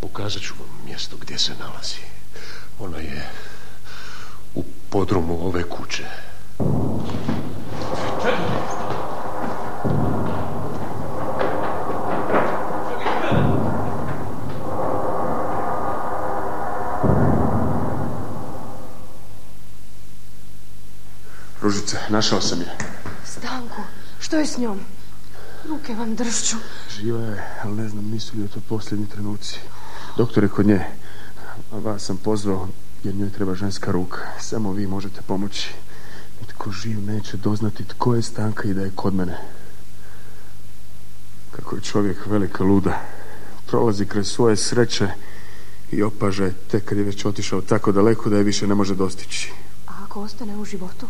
Pokazat ću vam mjesto gdje se nalazi. Ona je u podrumu ove kuće. Ružice, našao sam je. Stanko, što je s njom? Ruke vam dršću. Živa je, ali ne znam nisu li to posljednji trenuci. Doktor je kod nje. A vas sam pozvao jer njoj treba ženska ruka. Samo vi možete pomoći. Nitko živ neće doznati tko je stanka i da je kod mene. Kako je čovjek velika luda. Prolazi kroz svoje sreće i opaže tek kad je već otišao tako daleko da je više ne može dostići. A ako ostane u životu?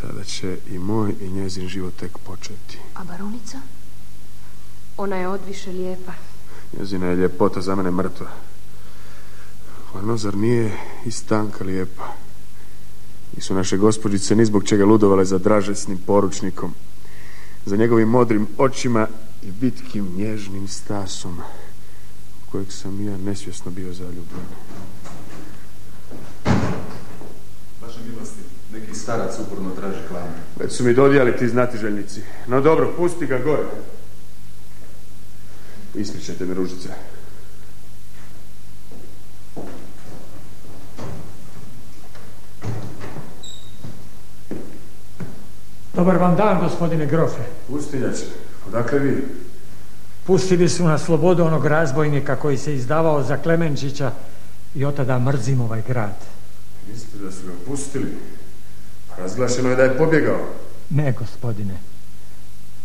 Tada će i moj i njezin život tek početi. A baronica? Ona je odviše lijepa. Njezina je ljepota za mene mrtva. Ono, zar nije i stanka lijepa? Nisu naše gospođice ni zbog čega ludovale za dražesnim poručnikom. Za njegovim modrim očima i bitkim nježnim stasom kojeg sam ja nesvjesno bio zaljubljen. Vaše milosti, neki starac uporno traži klanje. Već su mi dodijali ti znatiželjnici. No dobro, pusti ga gore. Ispričajte mi, Ružice. Dobar vam dan, gospodine grofe. Pustinjače, odakle vi? Pustili su na slobodu onog razbojnika koji se izdavao za Klemenčića i od tada mrzim ovaj grad. Mislite da su ga pustili? Razglašeno je da je pobjegao. Ne, gospodine.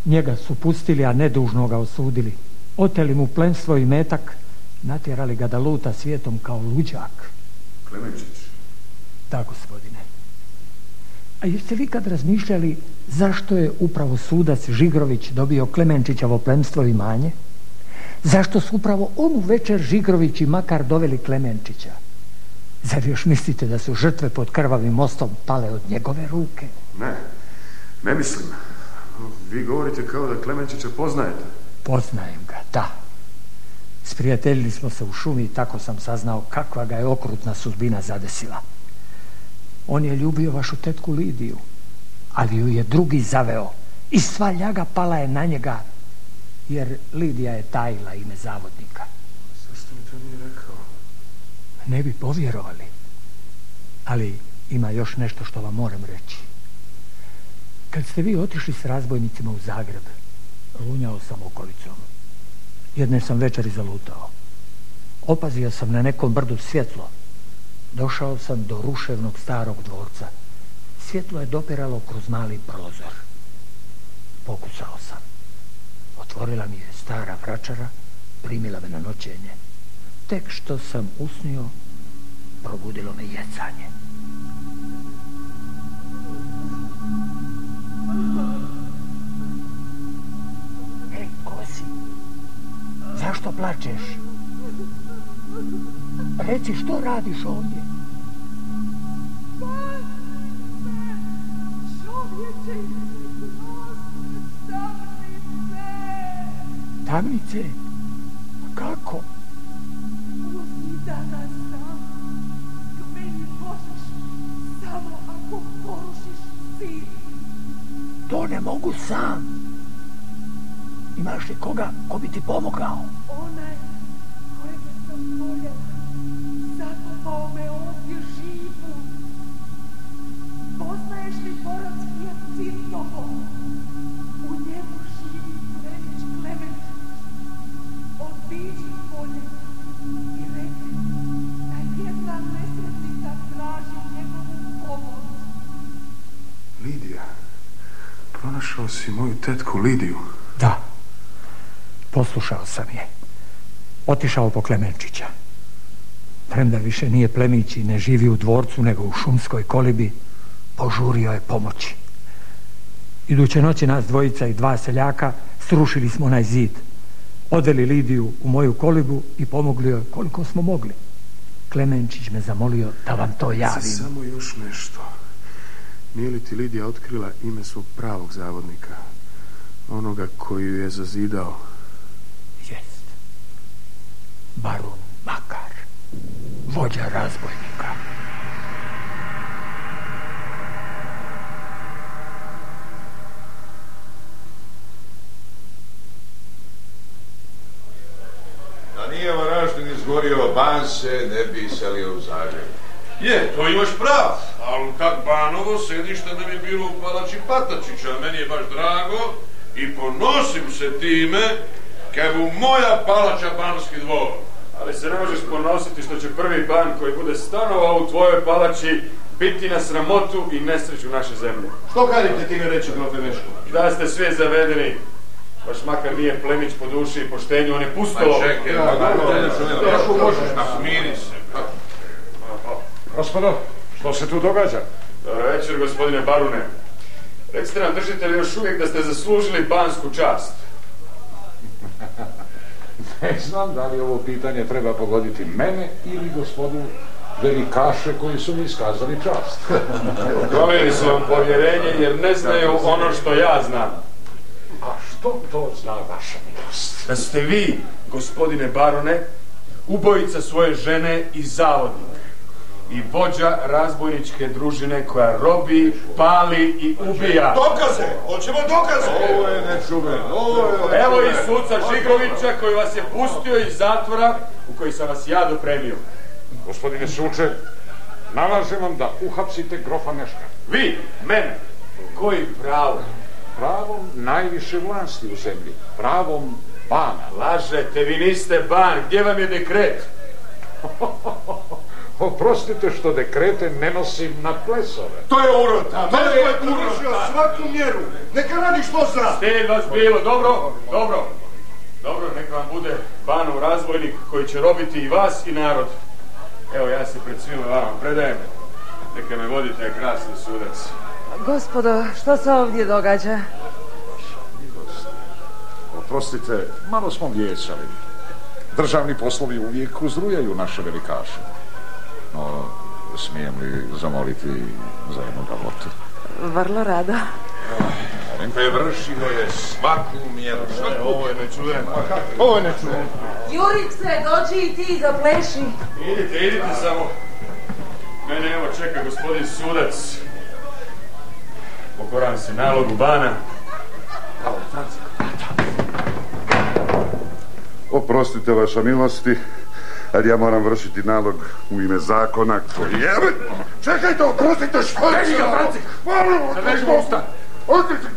Njega su pustili, a nedužno ga osudili. Oteli mu plenstvo i metak, natjerali ga da luta svijetom kao luđak. Klemenčić? Da, gospodine. A jeste vi kad razmišljali zašto je upravo sudac Žigrović dobio Klemenčićevo plemstvo i manje? Zašto su upravo onu večer Žigrović i Makar doveli Klemenčića? Zar još mislite da su žrtve pod krvavim mostom pale od njegove ruke? Ne, ne mislim. Vi govorite kao da Klemenčića poznajete. Poznajem ga, da. Sprijateljili smo se u šumi i tako sam saznao kakva ga je okrutna sudbina zadesila. On je ljubio vašu tetku Lidiju, ali ju je drugi zaveo i sva ljaga pala je na njega, jer Lidija je tajila ime zavodnika. Zašto mi to nije rekao? Ne bi povjerovali, ali ima još nešto što vam moram reći. Kad ste vi otišli s razbojnicima u Zagreb, lunjao sam okolicom. Jedne sam večeri zalutao. Opazio sam na nekom brdu svjetlo. Došao sam do ruševnog starog dvorca. Svjetlo je dopiralo kroz mali prozor. Pokucao sam. Otvorila mi je stara vračara, primila me na noćenje. Tek što sam usnio, probudilo me jecanje. Plačeš? Reci, što radiš ovdje? Tamnice? Kako? Uzmi danas sam, k meni možeš, samo ako porušiš sin. To ne mogu sam. Imaš li koga ko bi ti pomogao? Poznaješ li porodski Jacintovo? U njemu živi plemić Klement. Otiđi polje i reci da jedna nesretnica traži njegovu pomoć. Lidija. Pronašao si moju tetku Lidiju. Da. Poslušao sam je. Otišao po Klemenčića. Premda više nije plemić i ne živi u dvorcu nego u šumskoj kolibi, požurio je pomoći. Iduće noći nas dvojica i dva seljaka srušili smo onaj zid. Odveli Lidiju u moju kolibu i pomogli joj koliko smo mogli. Klemenčić me zamolio da vam to javim. Samo još nešto. Nije li ti Lidija otkrila ime svog pravog zavodnika? Onoga koji ju je zazidao. Jest. Barun Makar, vođa razbojnika. Da nije Varaždin izgorio, ban se ne bi selio u Zagreb. Je, to imaš prav, ali kak Banovo sedište ne bi bilo u palači Patačića, meni je baš drago i ponosim se time kad u moja palača Banski dvor. Ali se ne možeš ponositi što će prvi ban koji bude stanovao u tvojoj palači biti na sramotu i nesreću naše zemlje. Što kadite time reći, grofe Meško? Da ste svi zavedeni, baš makar nije plemić po duši i poštenju, on je pustolo. Pa čekaj, pa Meško možeš, smiri se. Gospodo, što se tu događa? Dobro večer, gospodine Barune. Recite nam, držite li još uvijek da ste zaslužili bansku čast? Ne znam da li ovo pitanje treba pogoditi mene ili gospodu velikaše koji su mi iskazali čast. Provjeri su vam povjerenje jer ne znaju ono što ja znam. To zna vaša milost? Da ste vi, gospodine Barone, ubojica svoje žene i zavodnik. I vođa razbojničke družine koja robi, pali i ubija. Dokaze, hoćemo dokaze. Ovo je nečuveno, ovo je Evo i suca Žigovića koji vas je pustio iz zatvora u koji sam vas ja dopremio. Gospodine suče, nalažem vam da uhapsite grofa Meška. Vi, mene, kojim pravom? Pravom najviše vlasti u zemlji. Pravom bana. Lažete, vi niste ban, gdje vam je dekret? Oprostite što dekrete ne nosim na plesove. To je urota, to je urota. svaku mjeru. Neka radi što zna. Stid vas bilo, dobro, dobro. Dobro, neka vam bude banov razbojnik koji će robiti i vas i narod. Evo, ja se pred svima vama predajem. Neka me vodite krasni sudac. Gospodo, što se ovdje događa? Oprostite, malo smo vječali. Državni poslovi uvijek uzrujaju naše velikaše. No, smijem li zamoliti za jednu gavotu? Vrlo rado. Prevršilo je svaku mjeru. Svaku Ovo je nečuveno. Ovo je nečuveno. Jurice, dođi i ti zapleši. Idite, idite samo. Mene evo čeka gospodin sudac. Pokoram se nalogu bana. Oprostite vaša milosti, ali ja moram vršiti nalog u ime zakona koji je... Čekajte, oprostite, što je? Veži ga, Franci! Zaveži mu usta! Pustite!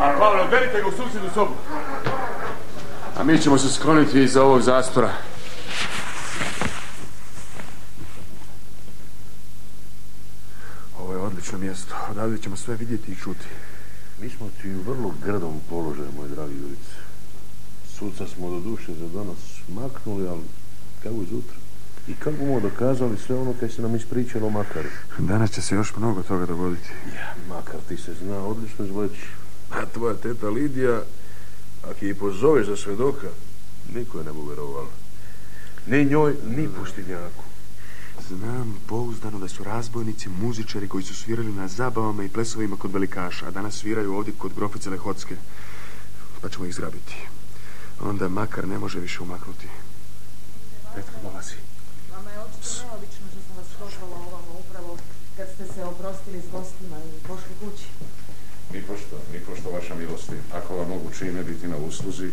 A Pavle, odberite ga u susjednu sobu. A mi ćemo se skloniti iza ovog zastora. Ovo je odlično mjesto. Odavde ćemo sve vidjeti i čuti. Mi smo ti u vrlo grdom položaju, moj dragi Jurice. Suca smo do duše za danas maknuli, ali kako izjutra? I kako bomo dokazali sve ono kaj se nam ispričalo o Makaru? Danas će se još mnogo toga dogoditi. Ja, Makar, ti se zna odlično izvleći. A tvoja teta Lidija, ako je pozoveš za svedoka, niko je ne vjerovao. Ni njoj, ni pustinjaku. Znam pouzdano da su razbojnici muzičari koji su svirali na zabavama i plesovima kod velikaša, a danas sviraju ovdje kod grofice Lehotske. Pa ćemo ih zgrabiti. Onda makar ne može više umaknuti. Petka dolazi. Vama je očito neobično što sam vas pozvala ovamo upravo kad ste se oprostili s gostima i pošli kući. Nipošto, nipošto vaša milosti. Ako vam mogu čime biti na usluzi,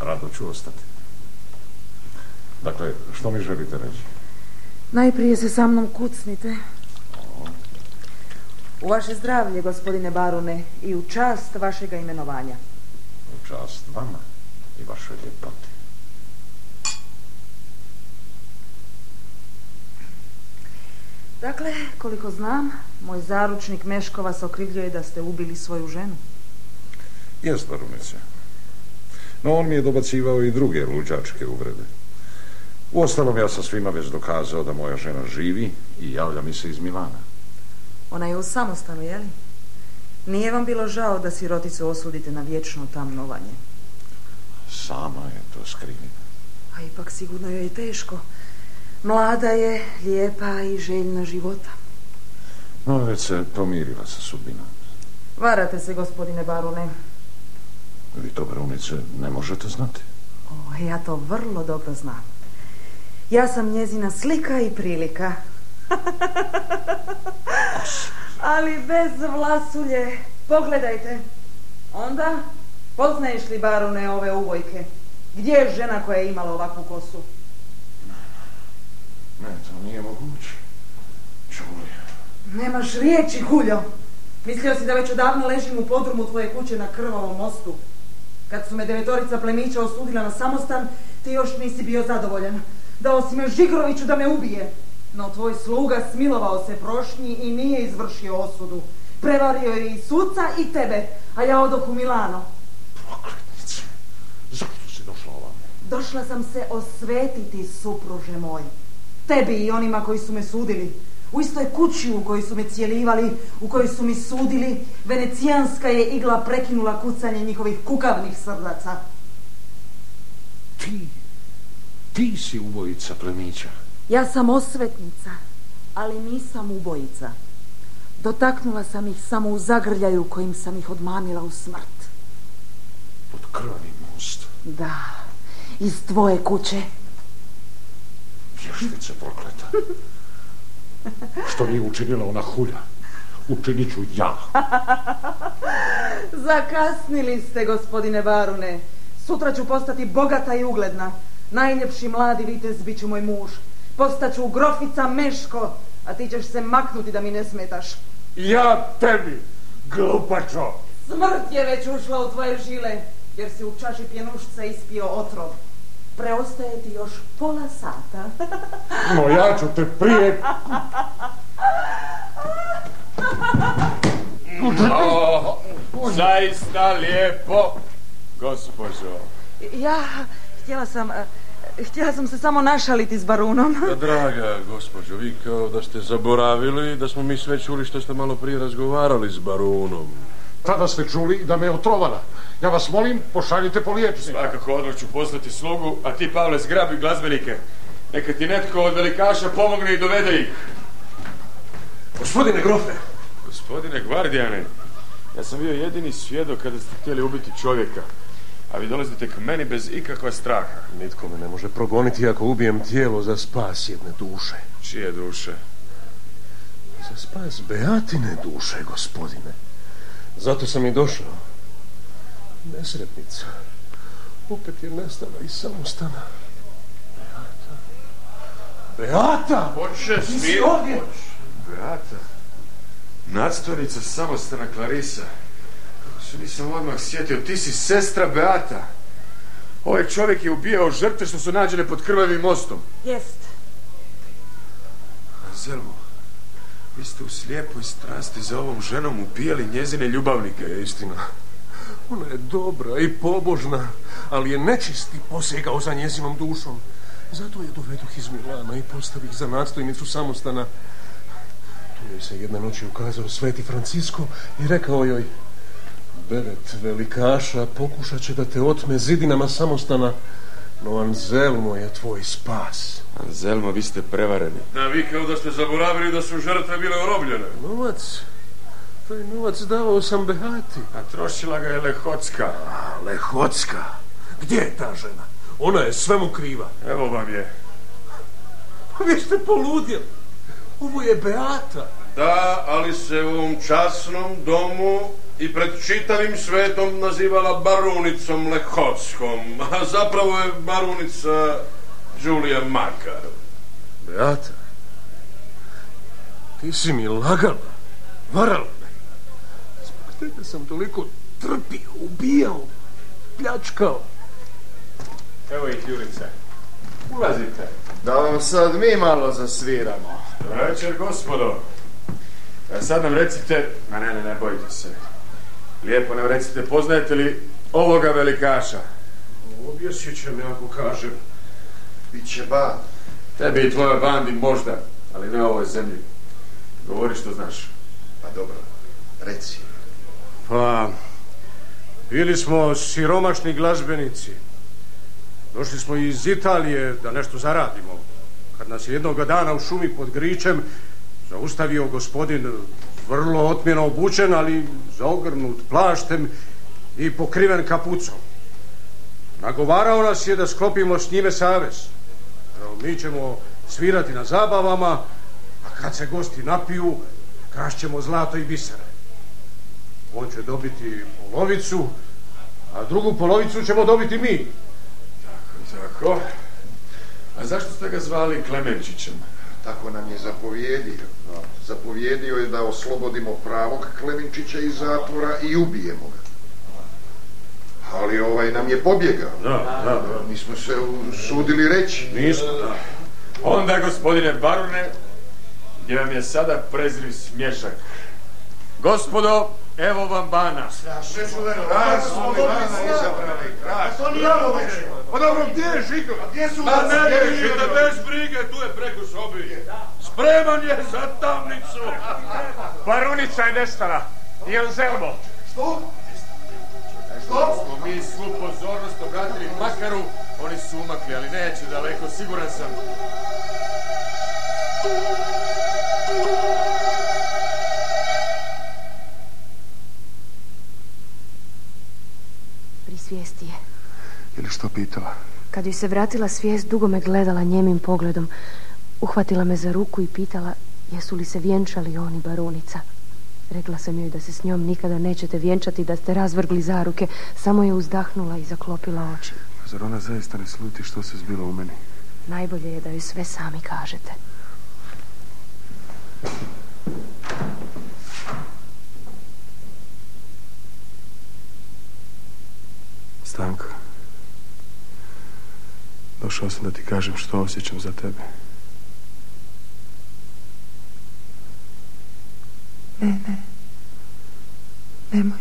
rado ću ostati. Dakle, što mi želite reći? Najprije se sa mnom kucnite. U vaše zdravlje, gospodine Barune, i u čast vašega imenovanja. U čast vama i vašoj ljepoti. Dakle, koliko znam, moj zaručnik Meško vas okrivljuje da ste ubili svoju ženu. Jest, barunice. No, on mi je dobacivao i druge luđačke uvrede. Uostalom, ja sam svima već dokazao da moja žena živi i javlja mi se iz Milana. Ona je u samostanu, je li? Nije vam bilo žao da siroticu osudite na vječno tamnovanje? Sama je to skrivila. A ipak sigurno joj je teško. Mlada je, lijepa i željna života. No, već se pomirila sa sudbinom. Varate se, gospodine Barune. Vi to, barunice, ne možete znati. O, ja to vrlo dobro znam. Ja sam njezina slika i prilika. Ali bez vlasulje. Pogledajte. Onda, poznaješ li barune ove uvojke? Gdje je žena koja je imala ovakvu kosu? Ne, to nije moguće. Čuli. Nemaš riječi, Huljo. Mislio si da već odavno ležim u podrumu tvoje kuće na krvavom mostu. Kad su me devetorica plemića osudila na samostan, ti još nisi bio zadovoljan. Dao si me Žigroviću da me ubije. No tvoj sluga smilovao se prošnji i nije izvršio osudu. Prevario je i suca i tebe, a ja odoh u Milano. Prokletnice, zašto si došla ovamo? Došla sam se osvetiti, supruže moj. Tebi i onima koji su me sudili. U istoj kući u kojoj su me cijelivali, u kojoj su mi sudili, venecijanska je igla prekinula kucanje njihovih kukavnih srdaca. Ti, ti si ubojica plemića. Ja sam osvetnica, ali nisam ubojica. Dotaknula sam ih samo u zagrljaju kojim sam ih odmamila u smrt. Pod krvavim most. Da, iz tvoje kuće. Vještice prokleta. Što nije učinila ona hulja, učinit ću ja. Zakasnili ste, gospodine Barune. Sutra ću postati bogata i ugledna. Najljepši mladi vitez bit ću moj muž. Postaću grofica Meško, a ti ćeš se maknuti da mi ne smetaš. Ja tebi, glupačo. Smrt je već ušla u tvoje žile, jer si u čaši pjenušca ispio otrov. Preostaje ti još pola sata. No ja ću te prije... O, zaista lijepo, gospođo. Ja htjela sam... eh, Htjela sam se samo našaliti s barunom. Pa, draga gospođo, vi kao da ste zaboravili da smo mi sve čuli što ste malo prije razgovarali s barunom. Tada ste čuli da me je otrovala. Ja vas molim, pošaljite po liječnika. Svakako odmah ću poslati slugu, a ti, Pavle, zgrabi glazbenike. Neka ti netko od velikaša pomogne i dovede ih. Gospodine grofe, Gospodine Gvardijane, ja sam bio jedini svjedok kada ste htjeli ubiti čovjeka. A vi dolazite k meni bez ikakva straha. nitko me ne može progoniti ako ubijem tijelo za spas jedne duše. Čije duše? Za spas Beatine duše, gospodine. Zato sam i došao. Nesretnica. Opet je nestala iz samostana. Beata. Beata! Hoće, ovdje? Beata. Nadstojnica samostana Klarisa. Se nisam odmah sjetio, ti si sestra Beata. Ovaj čovjek je ubijao žrtve što su nađene pod krvavim mostom. Jest. Anselmo, vi ste u slijepoj strasti za ovom ženom upijali njezine ljubavnike. Je istina. Ona je dobra i pobožna, ali je nečisti posegao za njezinom dušom. Zato je doveduh iz Milana i postavih za nadstojnicu samostana. Tu joj se jedne noći ukazao sveti Francisko i rekao joj Devet velikaša pokušat će da te otme zidinama samostana, no Anzelmo je tvoj spas. Anselmo, vi ste prevareni. Da, vi kao da ste zaboravili da su žrtve bile urobljene. Novac, taj novac davao sam Behati. A trošila ga je Lehocka. A, Lehocka, gdje je ta žena? Ona je svemu kriva. Evo vam je. Pa vi ste poludjeli. Ovo je Beata. Da, ali se u ovom časnom domu i pred čitavim svetom nazivala barunicom Lehockom, a zapravo je barunica Đulija Makar. Beata, ti si mi lagala, varala me. Zbog tebe sam toliko trpio, ubijao, pljačkao. Evo ih, Jurica. Ulazite. Da vam sad mi malo zasviramo. Večer, gospodo. A sad nam recite... Ma ne, ne, ne bojite se. Lijepo nam recite, poznajete li ovoga velikaša? Objesit će me ako kažem. Biće ba. Tebi i tvojoj bandi možda, ali ne ovoj zemlji. Govori što znaš. Pa dobro, reci. Pa, bili smo siromašni glazbenici. Došli smo iz Italije da nešto zaradimo. Kad nas je jednoga dana u šumi pod Gričem zaustavio gospodin vrlo otmjeno obučen, ali zaogrnut plaštem i pokriven kapucom. Nagovarao nas je da sklopimo s njime savez. Mi ćemo svirati na zabavama, a kad se gosti napiju, krašćemo zlato i bisere. On će dobiti polovicu, a drugu polovicu ćemo dobiti mi. Tako. A zašto ste ga zvali Klemenčićem? Tako nam je zapovjedio. Zapovjedio je da oslobodimo pravog Klemenčića iz zatvora i ubijemo ga. Ali ovaj nam je pobjegao. Da, da, da. Mi smo se usudili reći. Nismo, da. Onda, gospodine barone, gdje vam je sada prezriv smješak. Gospodo, evo vam bana. Sve čuveno. Kraj smo li bana izabrali. Kraj. To ni ja Pa dobro, gdje je Žigo? A gdje su Ma vas? ne Žigo? bez brige, tu je preko sobi. Spreman je za tamnicu. Barunica je nestala. I Anselmo. Što? Što? Smo mi svu pozornost obratili Makaru, oni su umakli, ali neće daleko, siguran sam. Pri što pitala? Kad joj se vratila svijest, dugo me gledala njemim pogledom. Uhvatila me za ruku i pitala jesu li se vjenčali oni barunica. Rekla sam joj da se s njom nikada nećete vjenčati, da ste razvrgli zaruke. Samo je uzdahnula i zaklopila oči. Zar ona zaista ne sluti što se zbilo u meni? Najbolje je da joj sve sami kažete. Stanka. Došao sam da ti kažem što osjećam za tebe. Ne, ne. Nemoj.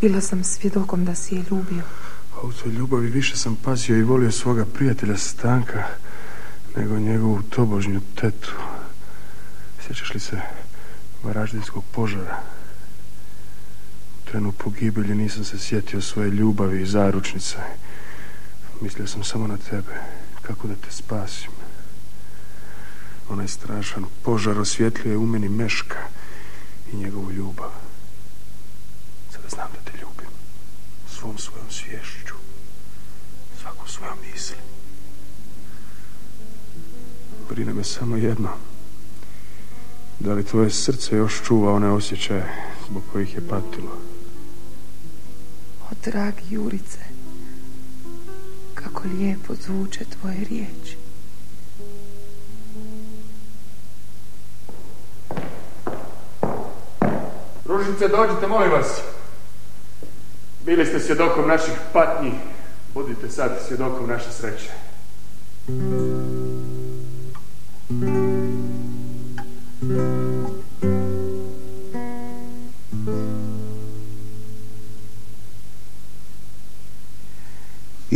Bila sam svjedokom da si je ljubio. A u toj ljubavi više sam pazio i volio svoga prijatelja Stanka nego njegovu tobožnju tetu. Sjećaš li se varaždinskog požara? U trenu pogibelji nisam se sjetio svoje ljubavi i zaručnice. Mislio sam samo na tebe, kako da te spasim. Onaj strašan požar osvjetlio je u meni Meška i njegovu ljubav. Sada znam da te ljubim. Svom svojom svješću. Svakom svojom misli. Brine me samo jedno. Da li tvoje srce još čuva one osjećaje zbog kojih je patilo? O, dragi Jurice, kako lijepo zvuče tvoje riječi. Ružice, dođite, molim vas. Bili ste svjedokom naših patnji. Budite sad svjedokom naše sreće.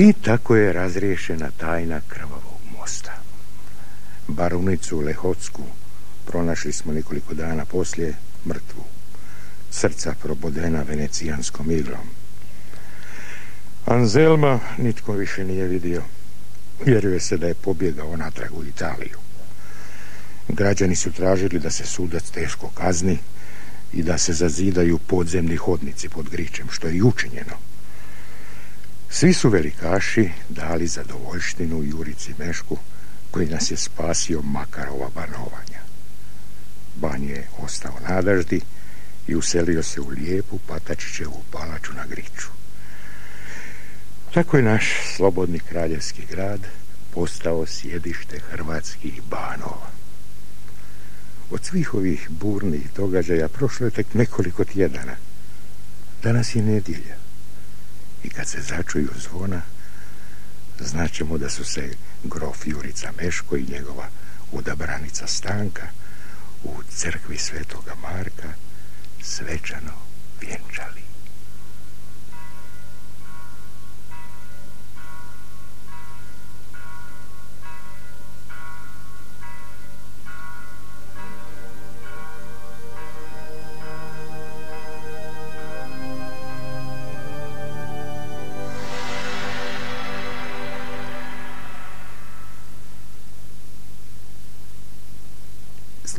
I tako je razriješena tajna krvavog mosta. Barunicu Lehotsku pronašli smo nekoliko dana poslije mrtvu. Srca probodena venecijanskom iglom. Anzelma nitko više nije vidio. Vjeruje se da je pobjegao natrag u Italiju. Građani su tražili da se sudac teško kazni i da se zazidaju podzemni hodnici pod gričem, što je i učinjeno. Svi su velikaši dali zadovoljštinu Jurici Mešku, koji nas je spasio Makarova banovanja. Ban je ostao nadaždi i uselio se u lijepu Patačićevu palaču na Griču. Tako je naš slobodni kraljevski grad postao sjedište hrvatskih banova. Od svih ovih burnih događaja prošlo je tek nekoliko tjedana. Danas je nedjelja i kad se začuju zvona, znaćemo da su se grof Jurica Meško i njegova odabranica Stanka u crkvi Svetoga Marka svečano vjenčali.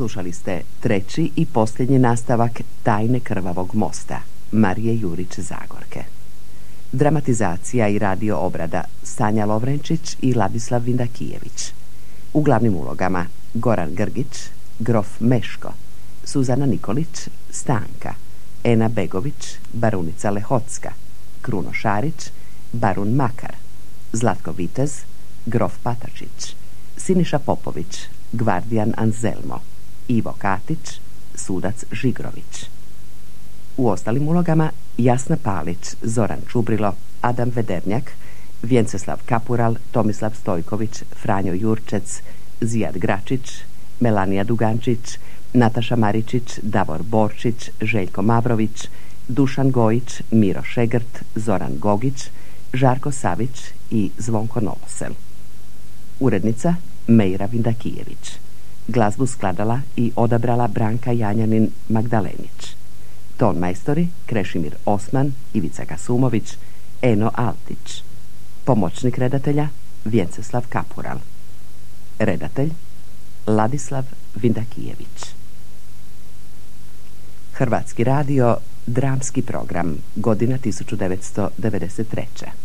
Slušali ste treći i posljednji nastavak Tajne krvavog mosta Marije Jurić Zagorke. Dramatizacija i radio obrada Sanja Lovrenčić i Ladislav Vindakijević. U glavnim ulogama Goran Grgić, Grof Meško, Suzana Nikolić, Stanka, Ena Begović, Barunica Lehocka, Kruno Šarić, Barun Makar, Zlatko Vitez, Grof Patačić, Siniša Popović, Gvardijan Anzelmo, Ivo Katić, sudac Žigrović. U ostalim ulogama Jasna Palić, Zoran Čubrilo, Adam Vedernjak, Vjenceslav Kapural, Tomislav Stojković, Franjo Jurčec, Zijad Gračić, Melanija Dugančić, Nataša Maričić, Davor Borčić, Željko Mavrović, Dušan Gojić, Miro Šegrt, Zoran Gogić, Žarko Savić i Zvonko Novosel. Urednica Mejra Vindakijević. Glazbu skladala i odabrala Branka Janjanin Magdalenić. Ton majstori Krešimir Osman, Ivica Kasumović, Eno Altić. Pomoćnik redatelja Vjenceslav Kapural. Redatelj Ladislav Vindakijević. Hrvatski radio, dramski program, godina 1993.